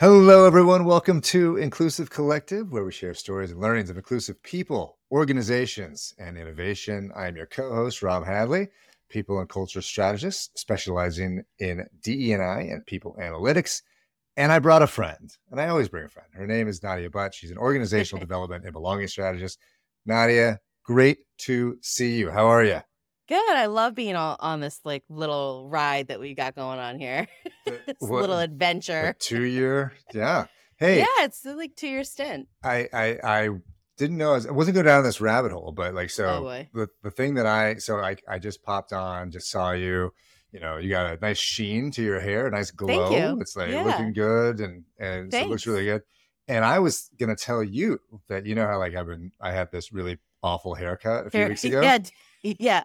Hello, everyone. Welcome to Inclusive Collective, where we share stories and learnings of inclusive people, organizations, and innovation. I am your co-host, Rob Hadley, people and culture strategist, specializing in DE&I and people analytics. And I brought a friend, and I always bring a friend. Her name is Nadia Butt. She's an organizational development and belonging strategist. Nadia, great to see you. How are you? Good. I love being all on this like little ride that we got going on here. this what- little adventure. Two year, yeah. Hey, Yeah, it's like two year stint. I, I, I didn't know I, was, I wasn't going down this rabbit hole, but like, Oh so boy. the, the thing that I, so I, I just popped on, just saw you, you know, you got a nice sheen to your hair, a nice glow. you. It's like Yeah. looking good and, and so it looks really good. And I was going to tell you that, you know, how like I've been, I had this really awful haircut a few Here- weeks ago Yeah. Yeah.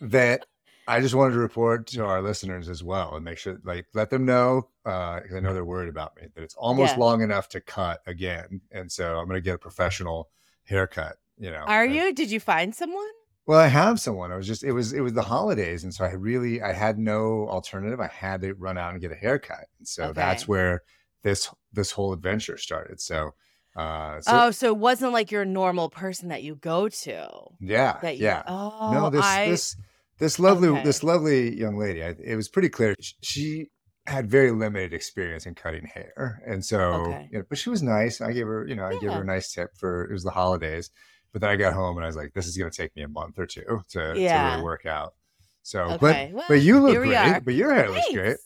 that I just wanted to report to our listeners as well and make sure, like, let them know, uh, 'cause I know they're worried about me, that it's almost Yeah. long enough to cut again. And so I'm going to get a professional haircut, you know. Are And- you? Did you find someone? Well, I have someone. I was just, it was, it was the holidays. And so I really, I had no alternative. I had to run out and get a haircut. And so that's where this, this whole adventure started. So, uh, so oh, so it wasn't like your normal person that you go to. yeah, That you, yeah. Oh, no this I, this this lovely Okay. this lovely young lady I, it was pretty clear sh- she had very limited experience in cutting hair and so Okay. you know, but she was nice i gave her you know i gave her a nice tip for it was the holidays but then i got home and i was like this is going to take me a month or two to, to really work out so Okay. but Well, but you look great are. but your hair looks great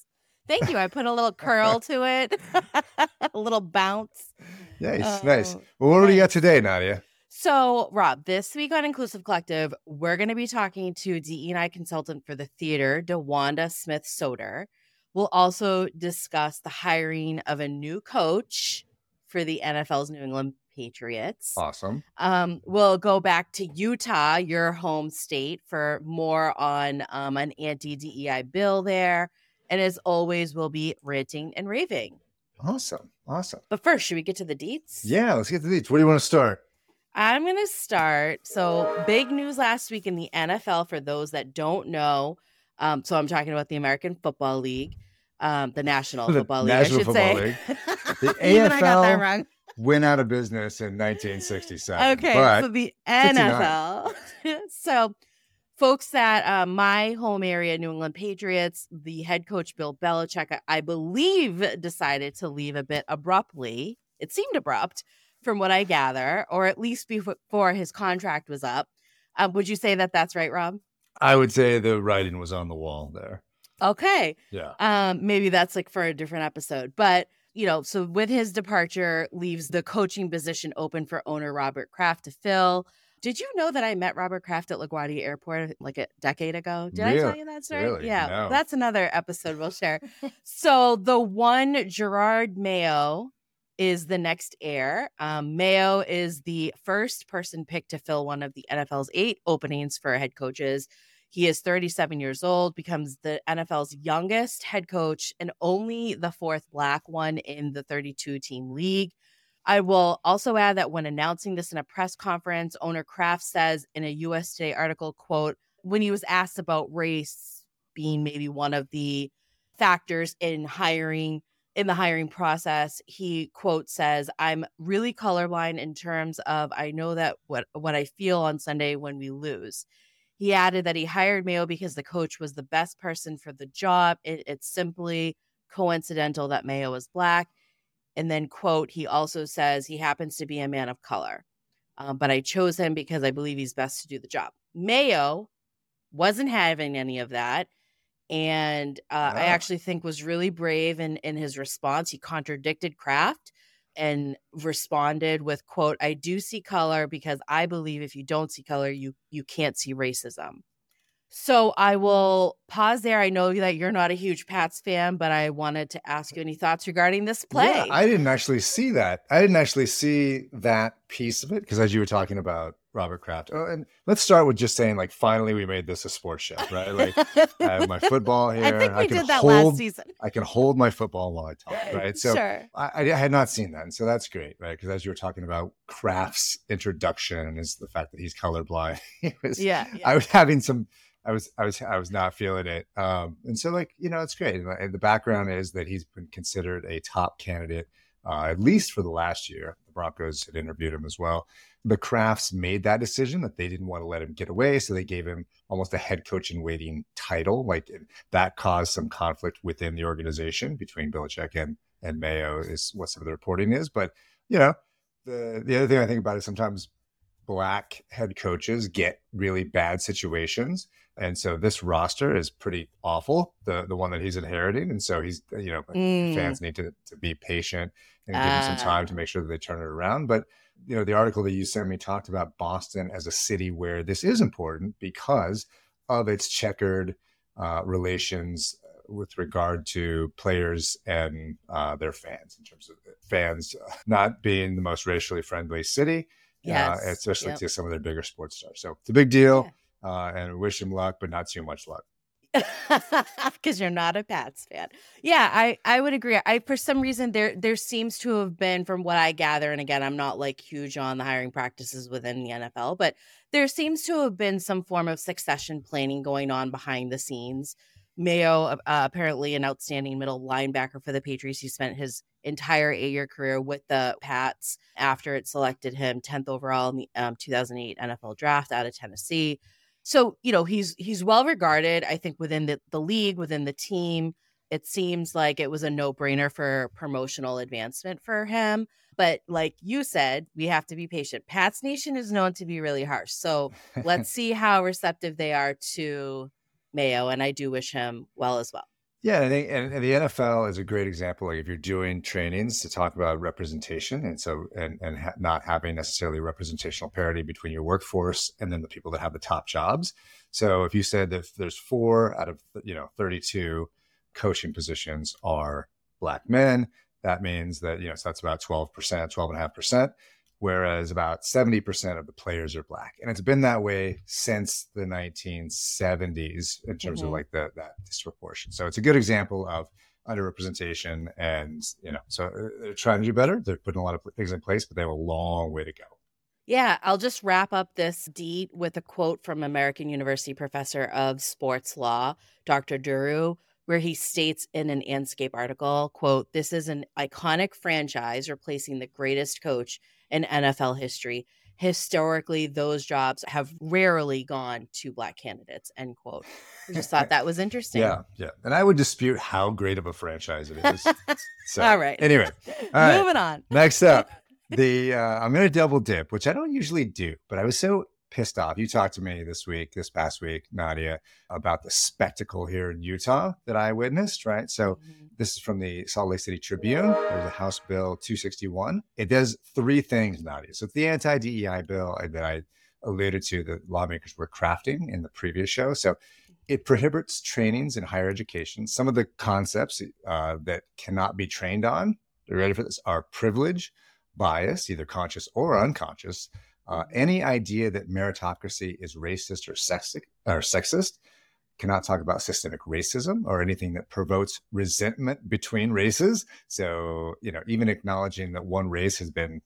Thank you. I put a little curl to it, a little bounce. Nice nice Oh, well what do we got today nadia So, Rob, this week on Inclusive Collective, we're going to be talking to DE&I consultant for the theater, DeWanda Smith Soeder. We'll also discuss the hiring of a new coach for the NFL's New England Patriots. awesome Um, we'll go back to Utah, your home state, for more on um, an anti DEI bill there. And as always, we'll be ranting and raving. Awesome awesome But first, should we get to the deets? yeah let's get to these where do you want to start I'm going to start. So, big news last week in the NFL for those that don't know. Um, so, I'm talking about the American Football League, um, the National The Football League, National I should Football say. League. The Even I got that AFL wrong. went out of business in 1967 Okay, but so the NFL. so, folks that uh, my home area, New England Patriots, the head coach Bill Belichick, I- I believe, decided to leave a bit abruptly. It seemed abrupt, from what I gather, or at least before his contract was up. Um, would you say that that's right, Rob? I would say the writing was on the wall there. Okay. Yeah. Um, maybe that's like for a different episode. But, you know, so with his departure, leaves the coaching position open for owner Robert Kraft to fill. Did you know that I met Robert Kraft at LaGuardia Airport like a decade ago? Did I tell you that story? Really? Yeah, No. that's another episode we'll share. so the one Jerod Mayo is the next heir. Um, Mayo is the first person picked to fill one of the NFL's eight openings for head coaches. He is 37 years old, becomes the NFL's youngest head coach and only the fourth black one in the 32 team league. I will also add that when announcing this in a press conference, owner Kraft says in a US Today article, quote, when he was asked about race being maybe one of the factors in hiring in the hiring process, he quote says, "I'm really colorblind in terms of I know that what what I feel on Sunday when we lose." He added that he hired Mayo because the coach was the best person for the job. It, it's simply coincidental that Mayo was black. And then, quote, he also says he happens to be a man of color, um, but I chose him because I believe he's best to do the job. Mayo wasn't having any of that. And uh, I actually think was really brave in, in his response. He contradicted Kraft and responded with quote i do see color because i believe if you don't see color you you can't see racism so I will pause there. I know that you're not a huge Pats fan, but I wanted to ask you any thoughts regarding this play. Yeah, I didn't actually see that. I didn't actually see that piece of it because as you were talking about Robert Kraft. Oh, and let's start with just saying, like, finally we made this a sports show, right? Like, I have my football here. I think we I did that hold, last season. I can hold my football while I talk, right? So sure. I, I, had not seen that, and so that's great, right? Because as you were talking about Kraft's introduction and is the fact that he's colorblind. was, yeah, yeah, I was having some I was I was I was not feeling it. Um, and so like you know it's great. And the background is that he's been considered a top candidate uh, at least for the last year. The Broncos had interviewed him as well. The Krafts made that decision that they didn't want to let him get away, so they gave him almost a head coach in waiting title. Like that caused some conflict within the organization between Belichick and and Mayo is what some of the reporting is. But you know the the other thing I think about is sometimes black head coaches get really bad situations and so this roster is pretty awful, the the one that he's inheriting. And so he's, you know, mm. fans need to, to be patient and give him some time to ah. make sure that they turn it around. But, you know, the article that you sent me talked about Boston as a city where this is important because of its checkered uh, relations with regard to players and uh, their fans in terms of fans not being the most racially friendly city, uh, uh, especially yep. to some of their bigger sports stars. So it's a big deal. Yeah uh, and wish him luck, but not too much luck. Because you're not a Pats fan. Yeah, I I would agree. I for some reason there there seems to have been, from what I gather, and again, I'm not like huge on the hiring practices within the NFL, but there seems to have been some form of succession planning going on behind the scenes. Mayo, uh, apparently an outstanding middle linebacker for the Patriots. He spent his entire eight year career with the Pats after it selected him 10th overall in the um, 2008 NFL draft out of Tennessee. So, you know, he's he's well regarded, I think, within the, the league, within the team. It seems like it was a no-brainer for promotional advancement for him. But like you said, we have to be patient. Pats Nation is known to be really harsh. So let's see how receptive they are to Mayo. And I do wish him well as well. Yeah, I think and, and, the NFL is a great example. Like if you're doing trainings to talk about representation, and so and and ha- not having necessarily representational parity between your workforce and then the people that have the top jobs. So if you said that there's four out of you know 32 coaching positions are black men, that means that you know so that's about 12 percent, 12 and a half percent whereas about 70% of the players are black. And it's been that way since the 1970s in terms mm-hmm. of like the, that disproportion. So it's a good example of underrepresentation. And, you know, so uh, they're trying to do better. They're putting a lot of things in place, but they have a long way to go. Yeah, I'll just wrap up this deed with a quote from American University professor of sports law, Dr. Duru, where he states in an Andscape article, quote, this is an iconic franchise replacing the greatest coach in NFL history. Historically, those jobs have rarely gone to black candidates. End quote. I just thought that was interesting. yeah, yeah. And I would dispute how great of a franchise it is. So, all right. Anyway, all moving right. on. Next up, the uh, I'm going to double dip, which I don't usually do, but I was so pissed off. You talked to me this week, this past week, Nadia, about the spectacle here in Utah that I witnessed, right? So mm-hmm. this is from the Salt Lake City Tribune. There's a House Bill 261. It does three things, Nadia. So it's the anti-DEI bill that I alluded to that lawmakers were crafting in the previous show. So it prohibits trainings in higher education. Some of the concepts uh, that cannot be trained on, are you ready for this, are privilege, bias, either conscious or unconscious, uh, any idea that meritocracy is racist or sexist, or sexist cannot talk about systemic racism or anything that provokes resentment between races. So, you know, even acknowledging that one race has been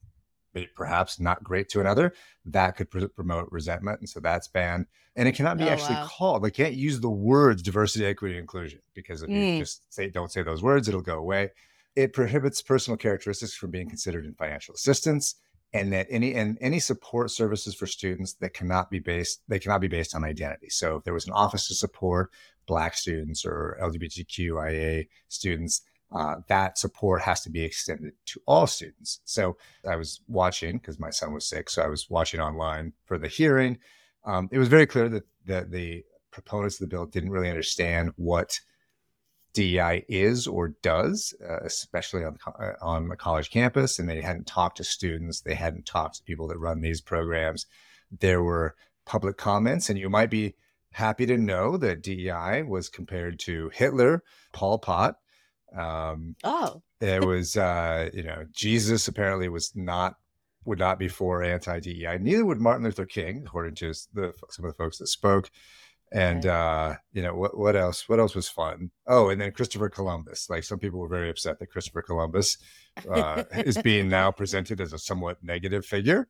perhaps not great to another, that could pr- promote resentment. And so that's banned. And it cannot be oh, actually wow. called, they can't use the words diversity, equity, inclusion because if mm. you just say, don't say those words, it'll go away. It prohibits personal characteristics from being considered in financial assistance and that any and any support services for students that cannot be based they cannot be based on identity. So if there was an office to support Black students or LGBTQIA students, uh, that support has to be extended to all students. So I was watching because my son was sick, so I was watching online for the hearing. Um, it was very clear that, that the proponents of the bill didn't really understand what DEI is or does, uh, especially on uh, on a college campus, and they hadn't talked to students, they hadn't talked to people that run these programs. There were public comments, and you might be happy to know that DEI was compared to Hitler, Pol Pot. Um, oh, there was, uh, you know, Jesus apparently was not would not be for anti DEI. Neither would Martin Luther King, according to the, some of the folks that spoke. And uh, you know what? What else? What else was fun? Oh, and then Christopher Columbus. Like some people were very upset that Christopher Columbus uh, is being now presented as a somewhat negative figure.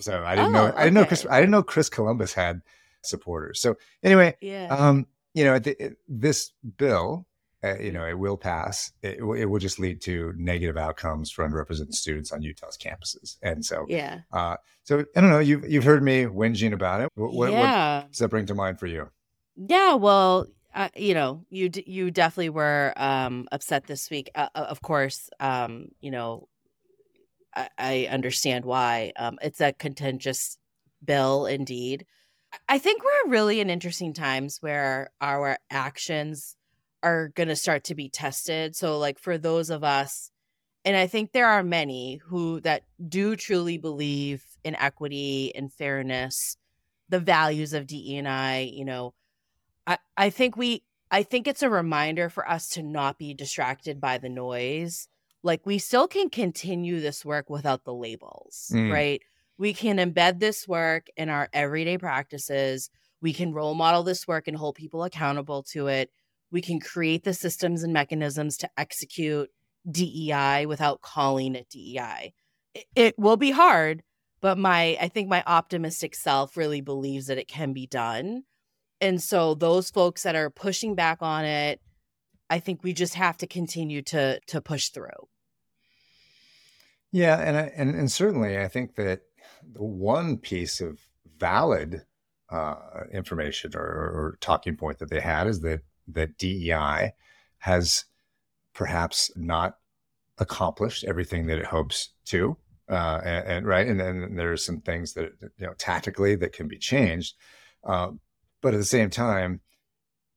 So I didn't oh, know. I didn't know. Chris, I didn't know Chris Columbus had supporters. So anyway, yeah. um, you know, the, this bill, uh, you know, it will pass. It, it, will just lead to negative outcomes for underrepresented students on Utah's campuses. And so, yeah. Uh, so I don't know. You've you've heard me whinging about it. What, yeah. what does that bring to mind for you? Yeah, well, uh, you know, you d- you definitely were um, upset this week. Uh, uh, of course, um, you know, I, I understand why. Um, it's a contentious bill, indeed. I think we're really in interesting times where our actions are going to start to be tested. So, like for those of us, and I think there are many who that do truly believe in equity and fairness, the values of DE and I, you know I, I think we I think it's a reminder for us to not be distracted by the noise. Like we still can continue this work without the labels, mm. right? We can embed this work in our everyday practices. We can role model this work and hold people accountable to it. We can create the systems and mechanisms to execute DEI without calling it DEI. It, it will be hard, but my I think my optimistic self really believes that it can be done. And so those folks that are pushing back on it, I think we just have to continue to to push through. Yeah, and and and certainly I think that the one piece of valid uh, information or, or, talking point that they had is that that DEI has perhaps not accomplished everything that it hopes to, uh, and, and, right, and then there's some things that you know tactically that can be changed. Uh, but at the same time,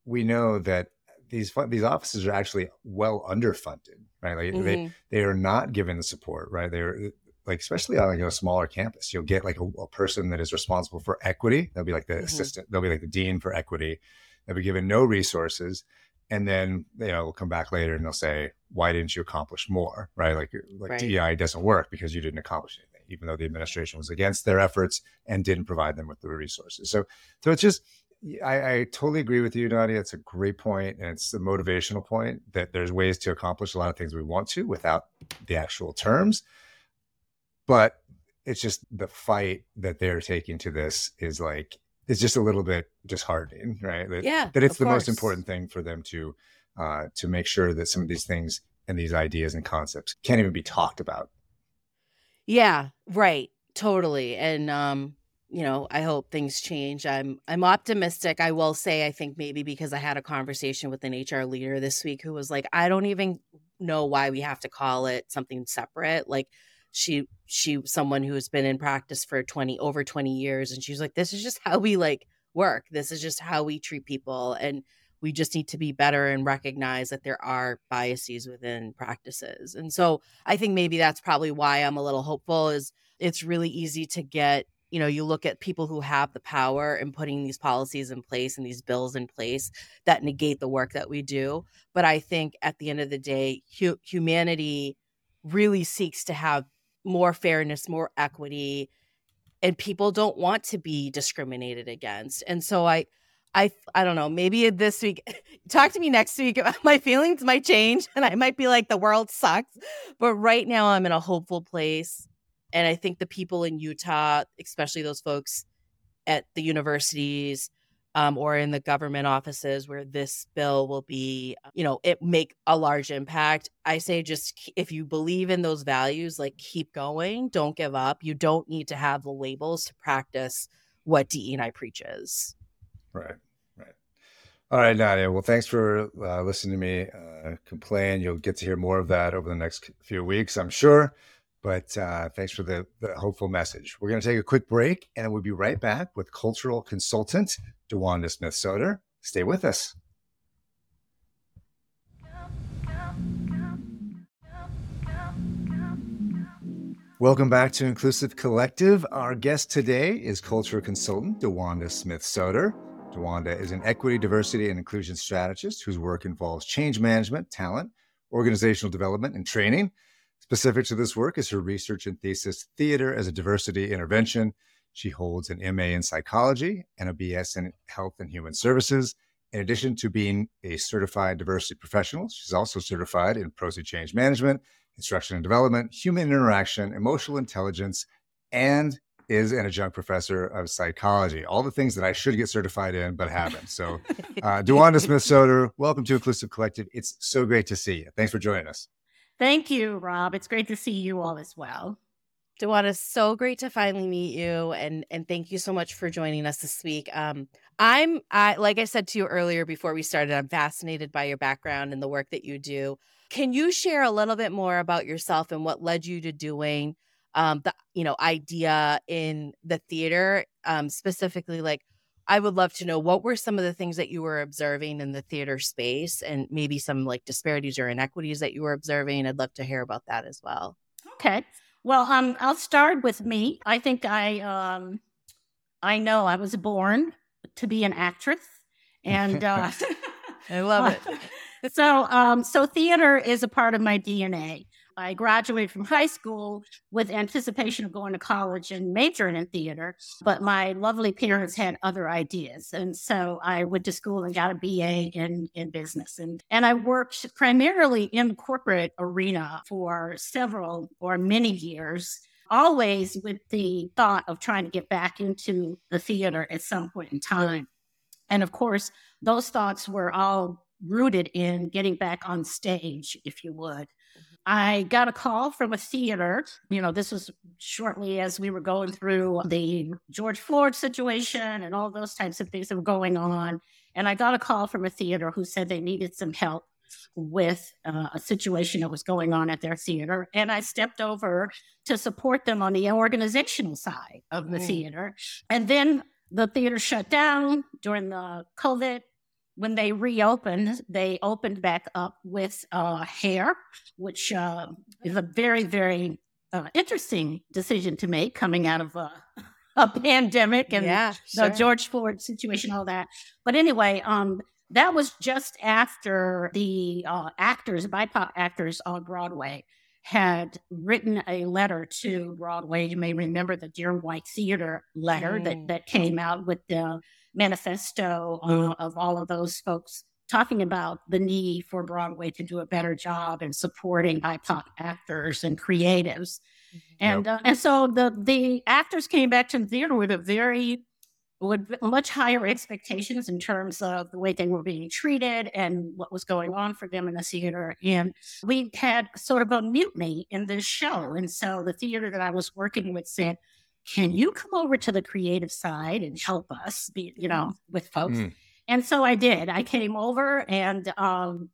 we know that these these offices are actually well underfunded, right? Like mm-hmm. they they are not given the support, right? They're like especially on like a smaller campus, you'll get like a, a, person that is responsible for equity. They'll be like the mm-hmm. assistant. They'll be like the dean for equity. They'll be given no resources, and then you know we'll come back later and they'll say, "Why didn't you accomplish more?" Right? Like like right. DEI doesn't work because you didn't accomplish anything, even though the administration was against their efforts and didn't provide them with the resources. So so it's just I, I, totally agree with you, Nadia. It's a great point, and it's a motivational point that there's ways to accomplish a lot of things we want to without the actual terms. But it's just the fight that they're taking to this is like it's just a little bit disheartening, right? That, yeah, that it's the course. most important thing for them to uh, to make sure that some of these things and these ideas and concepts can't even be talked about. Yeah, right, totally, and um, you know, I hope things change. I'm I'm optimistic. I will say I think maybe because I had a conversation with an HR leader this week who was like, I don't even know why we have to call it something separate. Like she she someone who's been in practice for 20 over 20 years and she's like this is just how we like work. This is just how we treat people and we just need to be better and recognize that there are biases within practices. And so I think maybe that's probably why I'm a little hopeful is it's really easy to get you know you look at people who have the power and putting these policies in place and these bills in place that negate the work that we do but i think at the end of the day hu- humanity really seeks to have more fairness more equity and people don't want to be discriminated against and so i i i don't know maybe this week talk to me next week my feelings might change and i might be like the world sucks but right now i'm in a hopeful place and I think the people in Utah, especially those folks at the universities, um, or in the government offices where this bill will be, you know, it make a large impact. I say just if you believe in those values, like keep going, don't give up. You don't need to have the labels to practice what DE&I preaches. Right, right. All right, Nadia. Well, thanks for uh, listening to me uh, complain. You'll get to hear more of that over the next few weeks, I'm sure. But uh, thanks for the, the hopeful message. We're going to take a quick break and we'll be right back with cultural consultant DeWanda Smith Soeder. Stay with us. Welcome back to Inclusive Collective. Our guest today is culture consultant DeWanda Smith Soeder. DeWanda is an equity, diversity, and inclusion strategist whose work involves change management, talent, organizational development, and training. Specific to this work is her research and thesis, Theater as a Diversity Intervention. She holds an MA in psychology and a BS in health and human services. In addition to being a certified diversity professional, she's also certified in Prosci change management, instruction and development, human interaction, emotional intelligence, and is an adjunct professor of psychology. All the things that I should get certified in, but haven't. So, uh, DeWanda Smith Soeder, welcome to Inclusive Collective. It's so great to see you. Thanks for joining us. Thank you, Rob. It's great to see you all as well. DeWanda, so great to finally meet you, and and thank you so much for joining us this week. Um, I'm I like I said to you earlier before we started, I'm fascinated by your background and the work that you do. Can you share a little bit more about yourself and what led you to doing um, the you know idea in the theater, um, specifically like I would love to know what were some of the things that you were observing in the theater space and maybe some like disparities or inequities that you were observing. I'd love to hear about that as well. Okay. Well, um, I'll start with me. I think I, um, I know I was born to be an actress, and uh, I love it. so, um, so theater is a part of my DNA. I graduated from high school with anticipation of going to college and majoring in theater, but my lovely parents had other ideas. And so I went to school and got a BA in, in business. And, and I worked primarily in corporate arena for several or many years always with the thought of trying to get back into the theater at some point in time. And of course, those thoughts were all rooted in getting back on stage, if you would. I got a call from a theater. You know, this was shortly as we were going through the George Floyd situation and all those types of things that were going on. And I got a call from a theater who said they needed some help with uh, a situation that was going on at their theater. And I stepped over to support them on the organizational side of the mm. theater. And then the theater shut down during the COVID when they reopened, they opened back up with uh, hair, which uh, is a very, very uh, interesting decision to make coming out of a, a pandemic and yeah, sure. the George Floyd situation, all that. But anyway, um, that was just after the uh, actors, BIPOC actors on Broadway, had written a letter to Broadway. You may remember the Dear White Theater letter mm. that, that came out with the manifesto uh, of all of those folks talking about the need for Broadway to do a better job in supporting BIPOC actors and creatives. Mm-hmm. And yep. uh, and so the the actors came back to the theater with a very with much higher expectations in terms of the way they were being treated and what was going on for them in the theater. And we had sort of a mutiny in this show. And so the theater that I was working with said, can you come over to the creative side and help us be, you know, with folks? Mm. And so I did. I came over and um,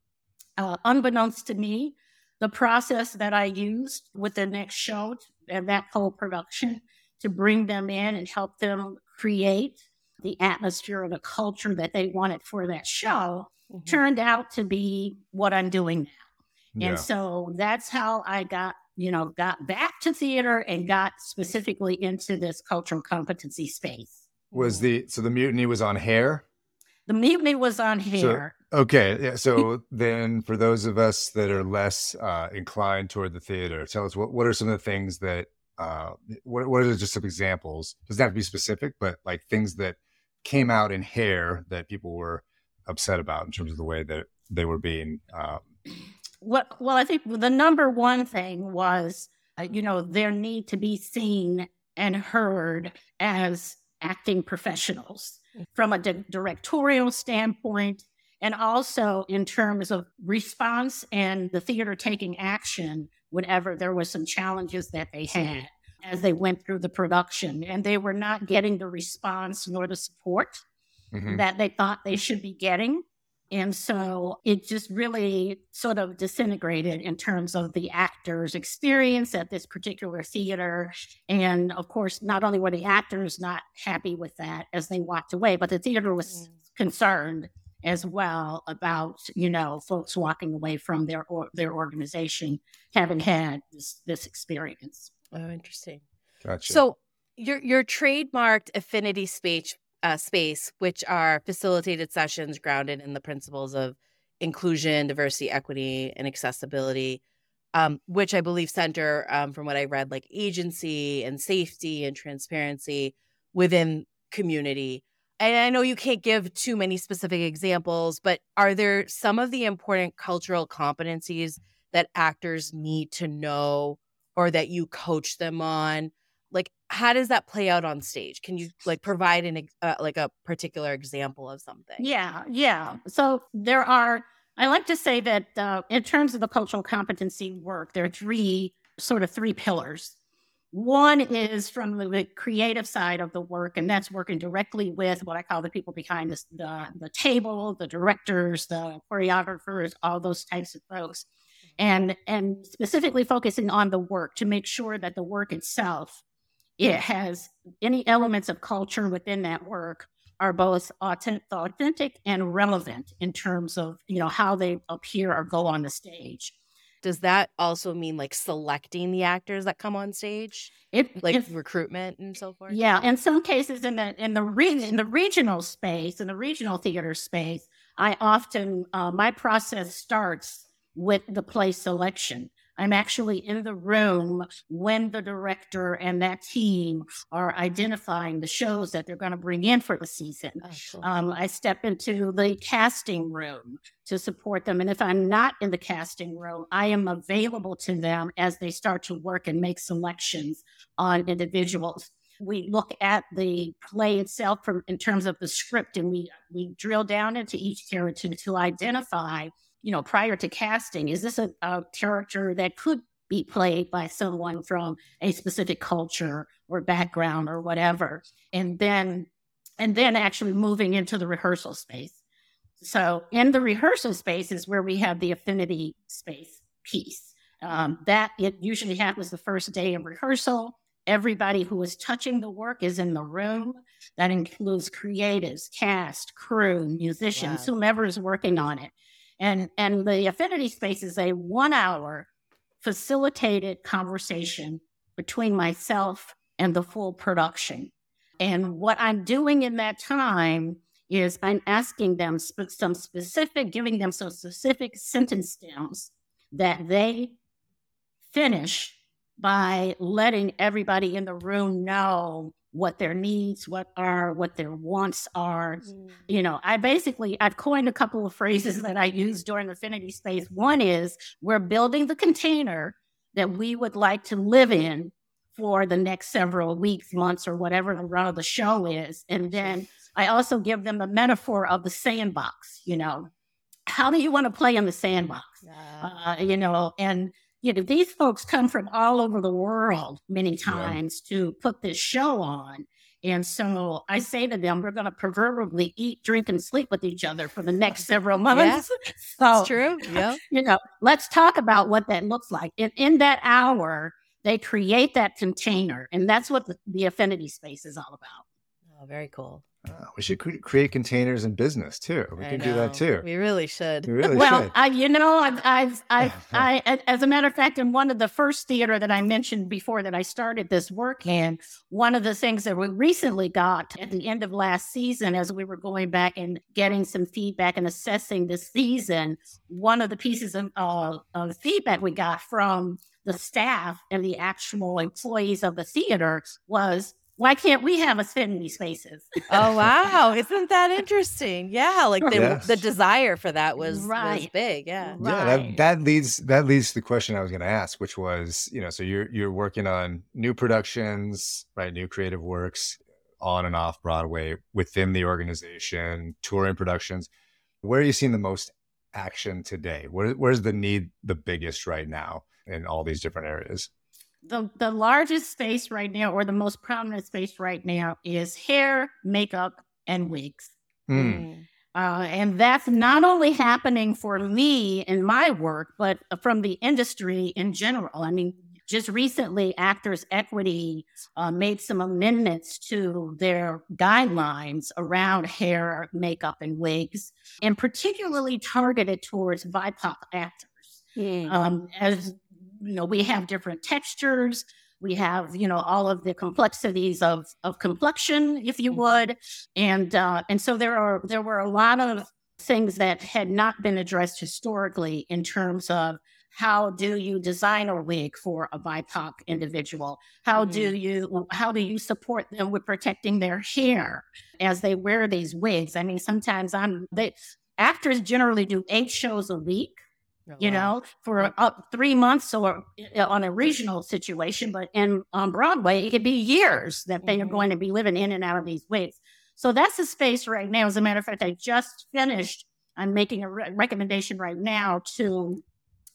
uh, unbeknownst to me, the process that I used with the next show and that whole production to bring them in and help them create the atmosphere or the culture that they wanted for that show mm-hmm. turned out to be what I'm doing now. Yeah. And so that's how I got you know, got back to theater and got specifically into this cultural competency space. Was the so the mutiny was on hair? The mutiny was on hair. So, okay, yeah. So then, for those of us that are less uh, inclined toward the theater, tell us what what are some of the things that uh, what what are just some examples? Doesn't have to be specific, but like things that came out in hair that people were upset about in terms of the way that they were being um, what, well, I think the number one thing was, uh, you know, their need to be seen and heard as acting professionals. from a di- directorial standpoint, and also in terms of response and the theater taking action whenever there was some challenges that they had as they went through the production and they were not getting the response nor the support mm-hmm. that they thought they should be getting and so it just really sort of disintegrated in terms of the actors' experience at this particular theater. And of course, not only were the actors not happy with that as they walked away, but the theater was mm. concerned as well about you know folks walking away from their or, their organization having had this this experience. Oh, interesting. Gotcha. So your your trademarked affinity space uh, space, which are facilitated sessions grounded in the principles of inclusion, diversity, equity, and accessibility, um, which I believe center, um, from what I read, like agency and safety and transparency within community and I know you can't give too many specific examples, but are there some of the important cultural competencies that actors need to know or that you coach them on? How does that play out on stage? Can you like provide an uh, like a particular example of something? Yeah, yeah. So there are. I like to say that uh, in terms of the cultural competency work, there are three sort of three pillars one is from the creative side of the work, and that's working directly with what I call the people behind the, the, the table, the directors, the choreographers, all those types of folks. And, and specifically focusing on the work to make sure that the work itself it has any elements of culture within that work are both authentic and relevant in terms of you know how they appear or go on the stage does that also mean like selecting the actors that come on stage? It like recruitment and so forth. Yeah, in some cases in the in the re- in the regional space, in the regional theater space, I often uh, my process starts with the play selection. I'm actually in the room when the director and that team are identifying the shows that they're going to bring in for the season. Oh, um, I step into the casting room to support them. And if I'm not in the casting room, I am available to them as they start to work and make selections on individuals we look at the play itself from in terms of the script and we we drill down into each character to identify you know, prior to casting, is this a, a character that could be played by someone from a specific culture or background or whatever? And then, and then actually moving into the rehearsal space. So in the rehearsal space is where we have the affinity space piece. Um, that it usually happens the first day of rehearsal. Everybody who is touching the work is in the room. That includes creatives, cast, crew, musicians, wow. whomever is working on it. And, and the affinity space is a one hour facilitated conversation between myself and the full production. And what I'm doing in that time is I'm asking them sp- some specific, giving them some specific sentence stems that they finish by letting everybody in the room know what their needs what are what their wants are. Mm. you know i basically i've coined a couple of phrases that i use during affinity space. One is we're building the container that we would like to live in for the next several weeks months or whatever the run of the show is. And then i also give them the metaphor of the sandbox you know. How do you want to play in the sandbox? Yeah. uh, you know and you know, these folks come from all over the world many times yeah. to put this show on. And so I say to them, we're going to proverbially eat, drink, and sleep with each other for the next several months. Yeah, so, that's true. Yeah. You know, let's talk about what that looks like. And in that hour, they create that container. And that's what the, the affinity space is all about. Oh, very cool. Uh, we should cre- create containers in business too. We I can know. do that too. We really should. We really well, should. I, you know, I've, I've, I've I, as a matter of fact, in one of the first theater that I mentioned before that I started this work in, one of the things that we recently got at the end of last season, as we were going back and getting some feedback and assessing this season, one of the pieces of, uh, of feedback we got from the staff and the actual employees of the theater was why can't we have affinity spaces? oh wow, isn't that interesting? Yeah, like the, yes. the desire for that was, right. was big. Yeah, right. yeah. That, that leads that leads to the question I was going to ask, which was, you know, so you're you're working on new productions, right? New creative works. on and off Broadway within the organization, touring productions. Where are you seeing the most action today? Where, where's the need the biggest right now in all these different areas? The, the largest space right now, or the most prominent space right now, is hair, makeup, and wigs. Mm. Uh, and that's not only happening for me in my work, but from the industry in general. I mean, just recently, Actors Equity uh, made some amendments to their guidelines around hair, makeup, and wigs, and particularly targeted towards BIPOC actors. Mm. Um, as you know, we have different textures. We have, you know, all of the complexities of of complexion, if you would, and uh, and so there are there were a lot of things that had not been addressed historically in terms of how do you design a wig for a BIPOC individual? How Mm-hmm. do you how do you support them with protecting their hair as they wear these wigs? I mean, sometimes I'm they actors generally do eight shows a week, you know, for up three months or uh, on a regional situation, but in on Broadway, it could be years that they are Mhm. going to be living in and out of these wigs. So that's the space right now. As a matter of fact, I just finished. I'm making a re- recommendation right now to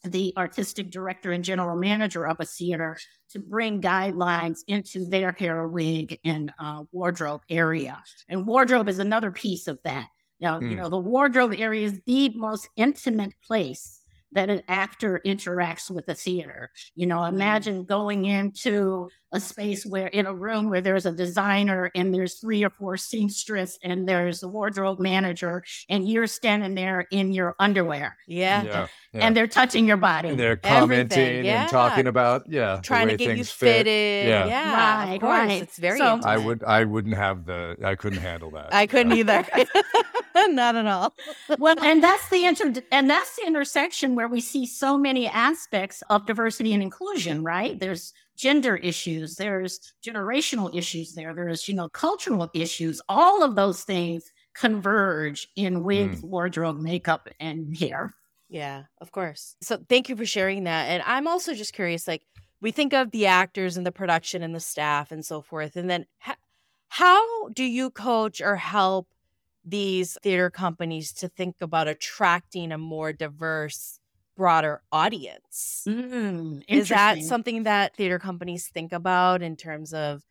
the artistic director and general manager of a theater to bring guidelines into their hair, wig, and uh, wardrobe area. And wardrobe is another piece of that. Now, you Hmm. know, the wardrobe area is the most intimate place that an actor interacts with the theater. You know, mm. imagine going into a space where in a room where there's a designer and there's three or four seamstress and there's a wardrobe manager and you're standing there in your underwear Yeah. yeah. And they're touching your body. And they're commenting yeah. and talking about yeah, the Trying way to get you things fit. fitted. Yeah. Yeah. Right, of course. right. It's very So- I would I wouldn't have the I couldn't handle that. I couldn't either. Not at all. well, and that's the inter- and that's the intersection where we see so many aspects of diversity and inclusion, right? There's gender issues, there's generational issues there, there's, you know, cultural issues. All of those things converge in wigs, mm. wardrobe, makeup, and hair. Yeah, of course. So thank you for sharing that. And I'm also just curious like we think of the actors and the production and the staff and so forth and then ha- how do you coach or help these theater companies to think about attracting a more diverse broader audience? Mm, Is that something that theater companies think about in terms of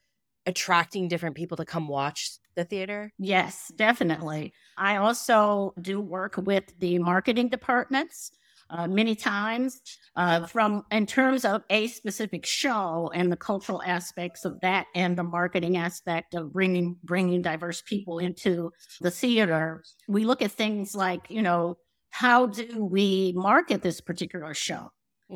attracting different people to come watch the theater? Yes, definitely. I also do work with the marketing departments uh, many times uh, from in terms of a specific show and the cultural aspects of that and the marketing aspect of bringing bringing diverse people into the theater. We look at things like you know how do we market this particular show?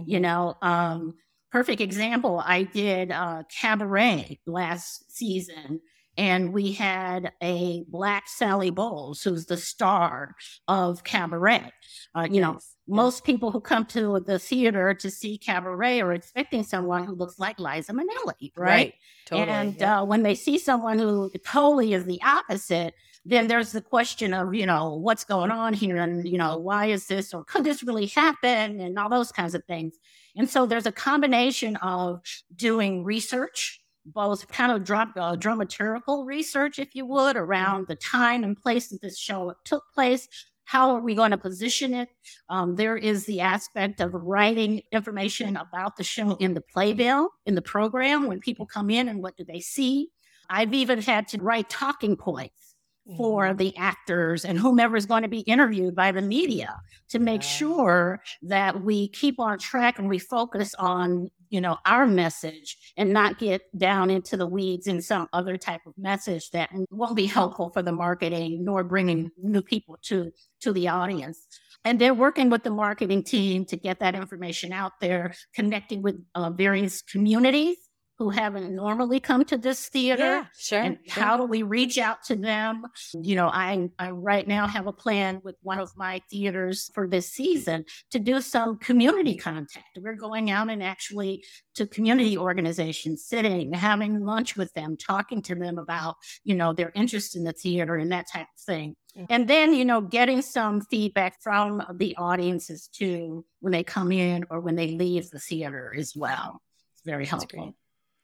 you know um perfect example i did uh cabaret last season and we had a black sally bowles who's the star of cabaret uh, you know Nice. most people who come to the theater to see cabaret are expecting someone who looks like liza minnelli right, Right. Totally. and yeah. uh, when they see someone who totally is the opposite, then there's the question of, you know, what's going on here? And, you know, why is this or could this really happen? And all those kinds of things. And so there's a combination of doing research, both kind of dra- uh, dramaturgical research, if you would, around the time and place that this show took place. How are we going to position it? Um, there is the aspect of writing information about the show in the playbill, in the program, when people come in and what do they see. I've even had to write talking points for Mhm. the actors and whomever is going to be interviewed by the media to make sure that we keep on track and we focus on you know our message and not get down into the weeds in some other type of message that won't be helpful for the marketing nor bringing new people to to the audience. And they're working with the marketing team to get that information out there connecting with uh, various communities who haven't normally come to this theater yeah, sure. and sure. how do we reach out to them you know I, I right now have a plan with one of my theaters for this season to do some community contact we're going out and actually to community organizations sitting having lunch with them talking to them about you know their interest in the theater and that type of thing and then you know getting some feedback from the audiences too when they come in or when they leave the theater as well it's very helpful.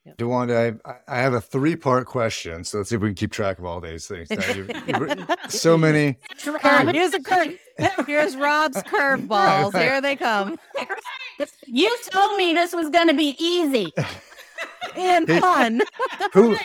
Yep. Dewanda, I, I have a three part question. So let's see if we can keep track of all these things. Now, you've- you've so many. Curve. Here's a curve. Here's Rob's curveballs. Here they come. You told me this was going to be easy. And Hey. fun. Who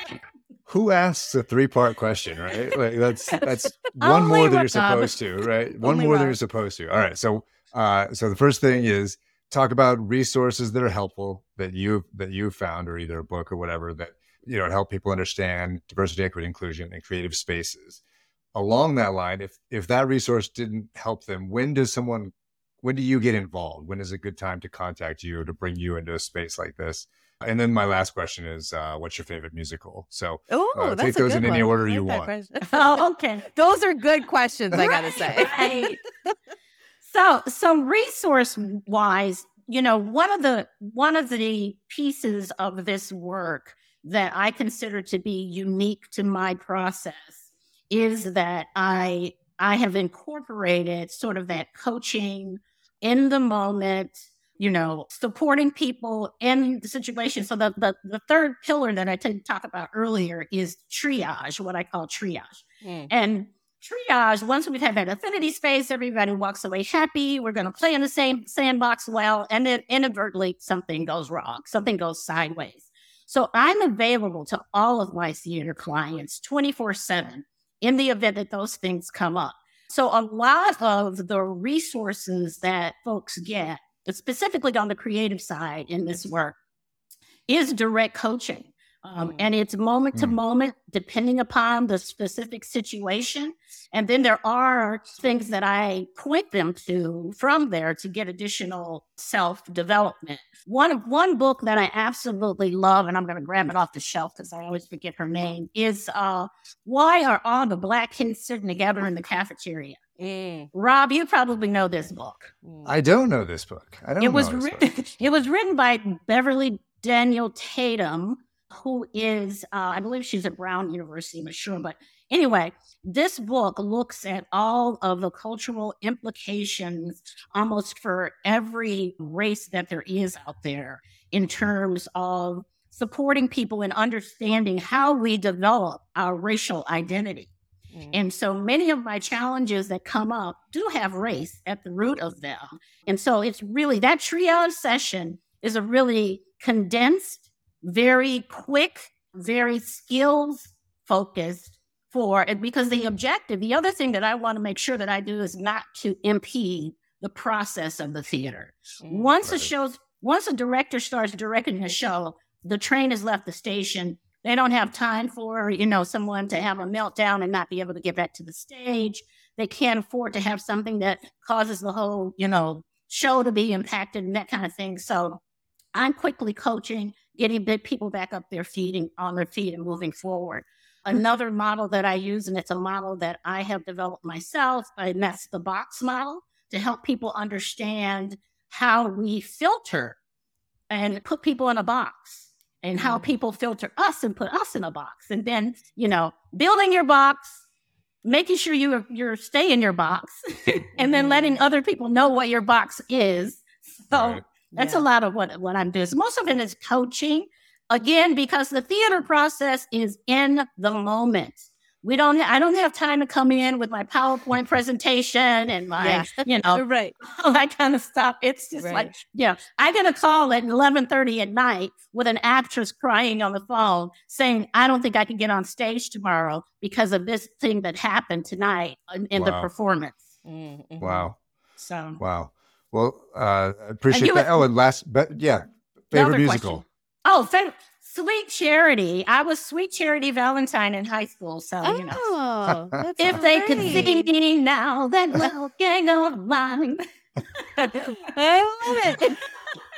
who asks a three part question, right? Like that's that's one Only more than you're supposed to, right? One Only more than you're supposed to. All right. So uh so the first thing is talk about resources that are helpful that you that you found or either a book or whatever that you know help people understand diversity, equity, inclusion, and creative spaces. Along that line, if if that resource didn't help them, when does someone when do you get involved? When is a good time to contact you to bring you into a space like this? And then my last question is, uh, what's your favorite musical? So Oh, Uh, that's take a those good in any one. order I you want. Oh, okay. Those are good questions, I gotta say. Right. so, so resource wise, you know, one of the one of the pieces of this work that I consider to be unique to my process is that I I have incorporated sort of that coaching in the moment, you know, supporting people in the situation. So the the, the third pillar that I did talk about earlier is triage, what I call triage. Mm. And triage, once we've had that affinity space, everybody walks away happy. We're going to play in the same sandbox well. And then inadvertently, something goes wrong, something goes sideways. So I'm available to all of my theater clients 24 7 in the event that those things come up. So a lot of the resources that folks get, specifically on the creative side in this work, is direct coaching. Um, Mm. and it's moment to Mm. moment, depending upon the specific situation. And then there are things that I point them to from there to get additional self development. One one book that I absolutely love, and I'm going to grab it off the shelf because I always forget her name, is uh, "Why Are All the Black Kids Sitting Together in the Cafeteria?" Mm, Rob, you probably know this book. mm. I don't know this book. I don't. It was know this book. written. It was written by Beverly Daniel Tatum, who is, uh, I believe, she's at Brown University. I'm sure, but anyway, this book looks at all of the cultural implications, almost for every race that there is out there, in terms of supporting people and understanding how we develop our racial identity. Mm. And so many of my challenges that come up do have race at the root of them. And so it's really that triage session is a really condensed, very quick, very skills focused for and because the objective, the other thing that I want to make sure that I do is not to impede the process of the theater. Mm. Once a Right. show's once a director starts directing a show, the train has left the station. They don't have time for, you know, someone to have a meltdown and not be able to get back to the stage. They can't afford to have something that causes the whole, you know, show to be impacted and that kind of thing. So I'm quickly coaching, getting people back up their feet and on their feet and moving forward. Another model that I use, and it's a model that I have developed myself, and that's the box model to help people understand how we filter and put people in a box and how Mm. people filter us and put us in a box. And then, you know, building your box, making sure you you're stay in your box, and then letting other people know what your box is. So Right. That's Yeah. a lot of what, what I'm doing. So most of it is coaching. Again, because the theater process is in the moment. We don't. I don't have time to come in with my PowerPoint presentation and my, Yeah. you know, right. all that kind of stuff. It's just Right. like, yeah, I get a call at eleven thirty at night with an actress crying on the phone saying, "I don't think I can get on stage tomorrow because of this thing that happened tonight in, in the performance." Mm, mhm. Wow. So Wow. Well, uh, I appreciate that. had- Oh, and last, but yeah, favorite musical. question. Oh, fa- Sweet Charity. I was Sweet Charity Valentine in high school. So, you know, Oh, that's if they could see me now, that little gang of mine. I love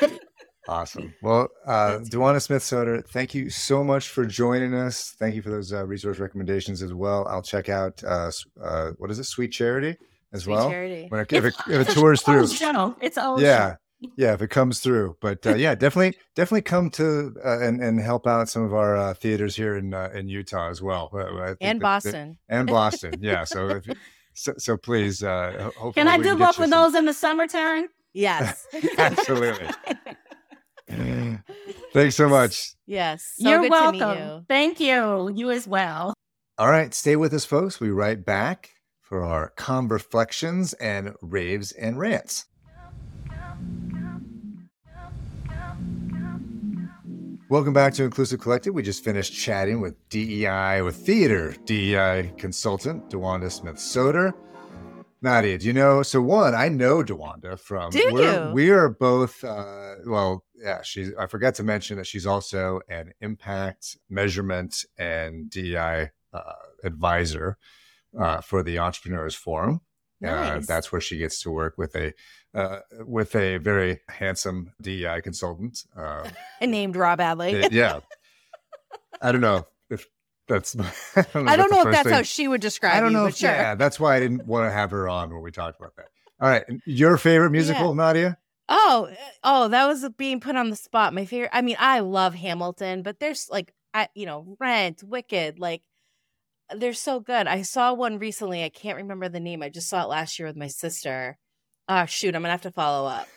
it. Awesome. Well, uh, That's DeWanda Smith Soeder, thank you so much for joining us. Thank you for those uh, resource recommendations as well. I'll check out uh, uh, what is it, Sweet Charity, as Sweet well. charity. When it, if, it, if it tours through, show. It's old. yeah, yeah, if it comes through. But uh, yeah, definitely, definitely come to uh, and and help out some of our uh, theaters here in uh, in Utah as well, Uh, I And that- that- Boston. and Boston. Yeah, so if, so, so please, uh, Can I do get both you some- those in the summer, summertime? Yes. Absolutely. Thanks so much. Yes. So You're good welcome. To meet you. Thank you. You as well. All right, stay with us, folks. We'll be right back for our calm reflections and raves and rants. Welcome back to Inclusive Collective. We just finished chatting with DEI, with theater DEI consultant, DeWanda Smith Soeder. Nadia, do you know? So one, I know DeWanda from. Do we're, you? We are both. Uh, well, yeah. She's. I forgot to mention that she's also an impact measurement and DEI uh, advisor uh, for the Entrepreneurs Forum. Uh, that's where she gets to work with a uh, with a very handsome DEI consultant. Uh, And named Rob Hadley. it- yeah, I don't know if that's. I don't know, I don't know if that's thing- how she would describe it. I don't you, know if sure. yeah. That's why I didn't want to have her on when we talked about that. All right, your favorite musical, Nadia? Oh, uh, oh, that was being put on the spot. My favorite. I mean, I love Hamilton, but there's like, I you know, Rent, Wicked, like they're so good. I saw one recently. I can't remember the name. I just saw it last year with my sister. Oh shoot, I'm gonna have to follow up.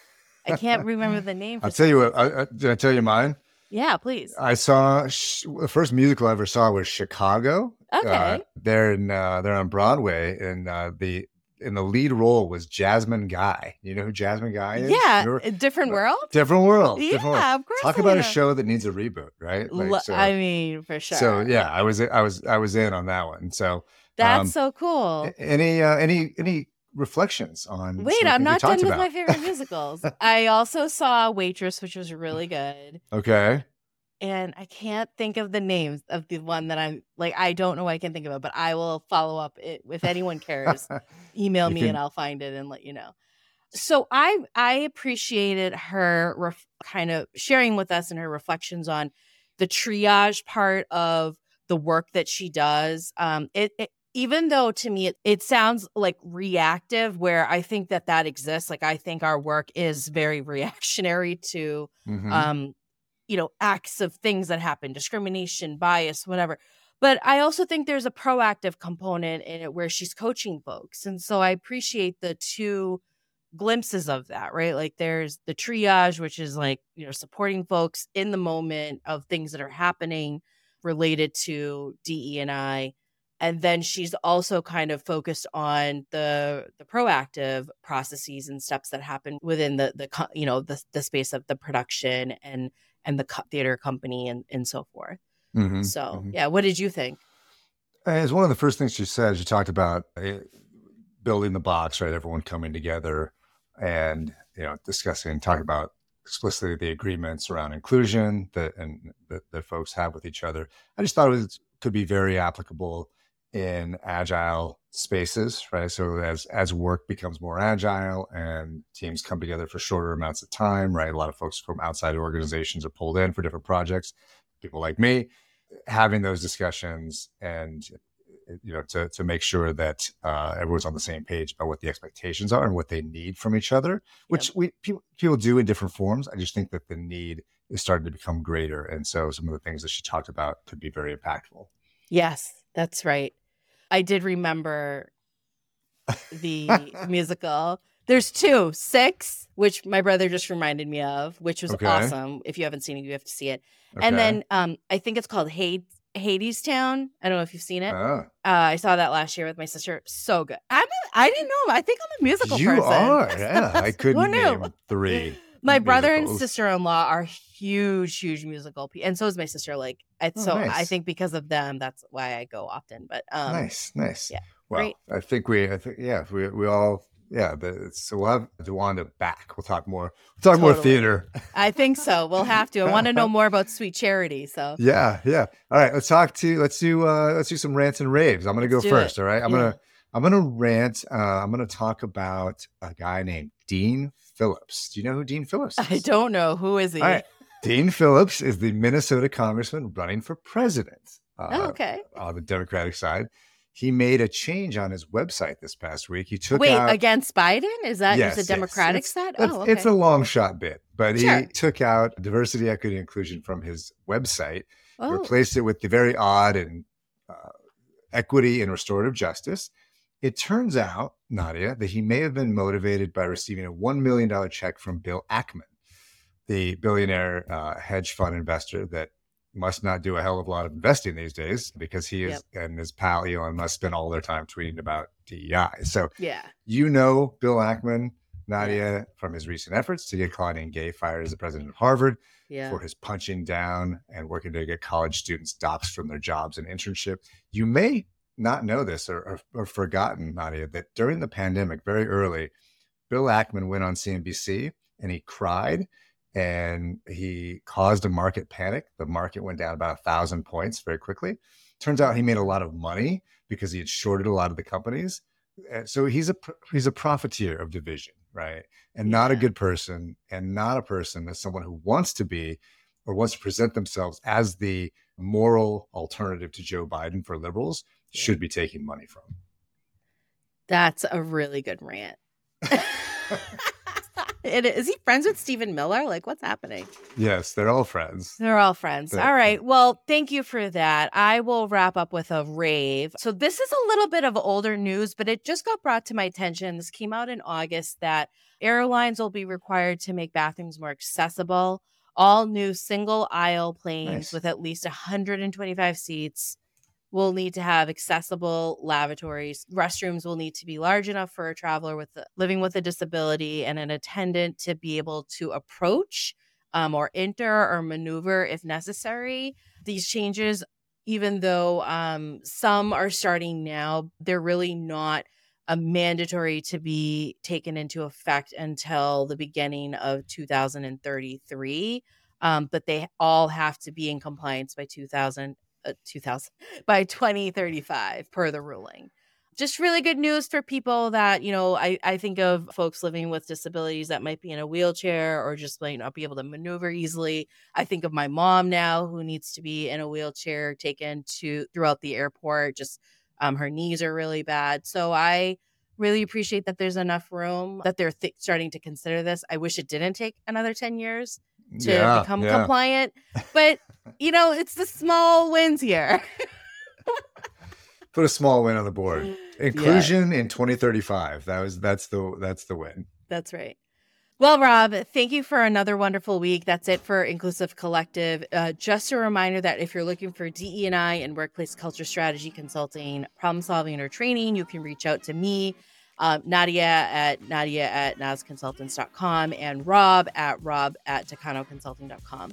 I can't remember the name. I'll tell you what. I, I, did I tell you mine? yeah, please. I saw sh- the first musical I ever saw was Chicago. Okay. Uh, they're in uh, they're on Broadway, and uh, the in the lead role was Jasmine Guy. You know who Jasmine Guy is? yeah, a different world. different world. Yeah, different world. of course. Talk about a show that needs a reboot, right? Lo- so, I mean, for sure. so yeah, I was I was I was in on that one. So that's um, so cool. any uh, any any reflections on? Wait, I'm not done with about? my favorite musicals. I also saw Waitress, which was really good. Okay. And I can't think of the names of the one that I'm like. I don't know. I can think of it, but I will follow up it if anyone cares. email You me can- and I'll find it and let you know. So I I appreciated her ref- kind of sharing with us and her reflections on the triage part of the work that she does. Um, it, it even though to me it, it sounds like reactive, where I think that that exists. Like I think our work is very reactionary to Mhm. um you know acts of things that happen discrimination bias whatever. But i also think there's a proactive component in it where she's coaching folks. And so i appreciate the two glimpses of that right? Like there's the triage which is like you know supporting folks in the moment of things that are happening related to DE and I. And then she's also kind of focused on the the proactive processes and steps that happen within the the you know the the space of the production and and the co- theater company and and so forth. Mhm. So Mhm. yeah, what did you think? As one of the first things she said, she talked about uh, building the box, right? Everyone coming together and you know discussing, and talking about explicitly the agreements around inclusion that and that, that folks have with each other. I just thought it was, could be very applicable in agile spaces, right? So as as work becomes more agile and teams come together for shorter amounts of time, right? A lot of folks from outside organizations are pulled in for different projects. People like me having those discussions and you know to to make sure that uh, everyone's on the same page about what the expectations are and what they need from each other, which we people, people do in different forms. I just think that the need is starting to become greater, and so some of the things that she talked about could be very impactful. Yes, that's right. I did remember the musical. There's two, Six, which my brother just reminded me of, which was Okay. awesome. If you haven't seen it, you have to see it. And then um, I think it's called Hades, Hadestown. I don't know if you've seen it. Ah, Uh, I saw that last year with my sister. So good. I'm. A, I didn't know. I think I'm a musical you person. are, yeah. I couldn't name three. My brother and sister in law are huge, huge musical, pe- and so is my sister. Like, I, Oh, so I think because of them, that's why I go often. But um, nice, nice. yeah, Well, great. I think we, I think, yeah, we, we all, yeah. The, so we'll have DeWanda back. We'll talk more. We'll talk more theater. I think so. We'll have to. I want to know more about Sweet Charity. So Yeah, yeah. All right, let's talk to. Let's do. uh Let's do some rants and raves. I'm gonna Let's go do it. first. All right, I'm Yeah. gonna. I'm gonna rant. Uh, I'm gonna talk about a guy named Dean Phillips. Do you know who Dean Phillips is? I don't know who is he. All right. Dean Phillips is the Minnesota congressman running for president. Uh, Oh, okay. On the Democratic side, he made a change on his website this past week. He took Wait, out against Biden? Is that Yes, is the Democratic It's- side? It's, Oh, okay. it's a long shot bit, but Sure. he took out diversity, equity, inclusion from his website, oh, replaced it with the very odd and uh, equity and restorative justice. It turns out, Nadia, that he may have been motivated by receiving a $1 million check from Bill Ackman. The billionaire uh, hedge fund investor that must not do a hell of a lot of investing these days because he is yep. and his pal Elon must spend all their time tweeting about DEI. So yeah, you know Bill Ackman, Nadia, yeah. from his recent efforts to get Claudine Gay fired as the president of Harvard yeah. for his punching down and working to get college students doxxed from their jobs and internship. You may not know this or, or, or forgotten, Nadia, that during the pandemic, very early, Bill Ackman went on CNBC and he cried and he caused a market panic. The market went down about a thousand points very quickly. Turns out he made a lot of money because he had shorted a lot of the companies. Uh, so he's a he's a profiteer of division, right? And yeah. not a good person, and not a person as someone who wants to be or wants to present themselves as the moral alternative to Joe Biden for liberals should be taking money from. That's a really good rant. it, is he friends with Stephen Miller? Like, what's happening? Yes, they're all friends. They're all friends. They're, all right. Well, thank you for that. I will wrap up with a rave. So, this is a little bit of older news, but it just got brought to my attention. This came out in August that airlines will be required to make bathrooms more accessible. All new single aisle planes nice. with at least 125 seats will need to have accessible lavatories. Restrooms will need to be large enough for a traveler with a, living with a disability and an attendant to be able to approach um, or enter or maneuver if necessary. These changes, even though um, some are starting now, they're really not a mandatory to be taken into effect until the beginning of 2033. Um, but they all have to be in compliance by 2000 uh, 2000 by 2035 per the ruling just really good news for people that you know I, I think of folks living with disabilities that might be in a wheelchair or just might not be able to maneuver easily i think of my mom now who needs to be in a wheelchair taken to throughout the airport just um, her knees are really bad so i really appreciate that there's enough room that they're th- starting to consider this i wish it didn't take another 10 years to yeah, become yeah. compliant. But you know, it's the small wins here. Put a small win on the board. Inclusion yeah. in 2035. That was that's the that's the win. That's right. Well, Rob, thank you for another wonderful week. That's it for Inclusive Collective. Uh, just a reminder that if you're looking for DE&I and workplace culture strategy consulting, problem solving, or training, you can reach out to me um, Nadia at Nadia at nasconsultants.com and Rob at Rob at TacanoConsulting.com.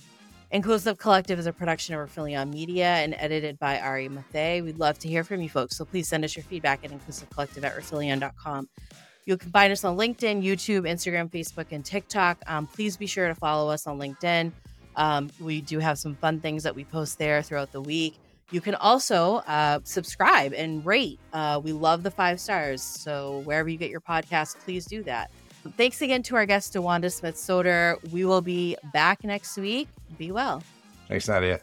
Inclusive Collective is a production of Rifelion Media and edited by Ari Mathay. We'd love to hear from you folks, so please send us your feedback at inclusivecollective at Rifelion.com. You can find us on LinkedIn, YouTube, Instagram, Facebook, and TikTok. Um, please be sure to follow us on LinkedIn. Um, we do have some fun things that we post there throughout the week. You can also uh, subscribe and rate. Uh, we love the five stars. So wherever you get your podcast, please do that. Thanks again to our guest, DeWanda Smith Soeder. We will be back next week. Be well. Thanks, Nadia.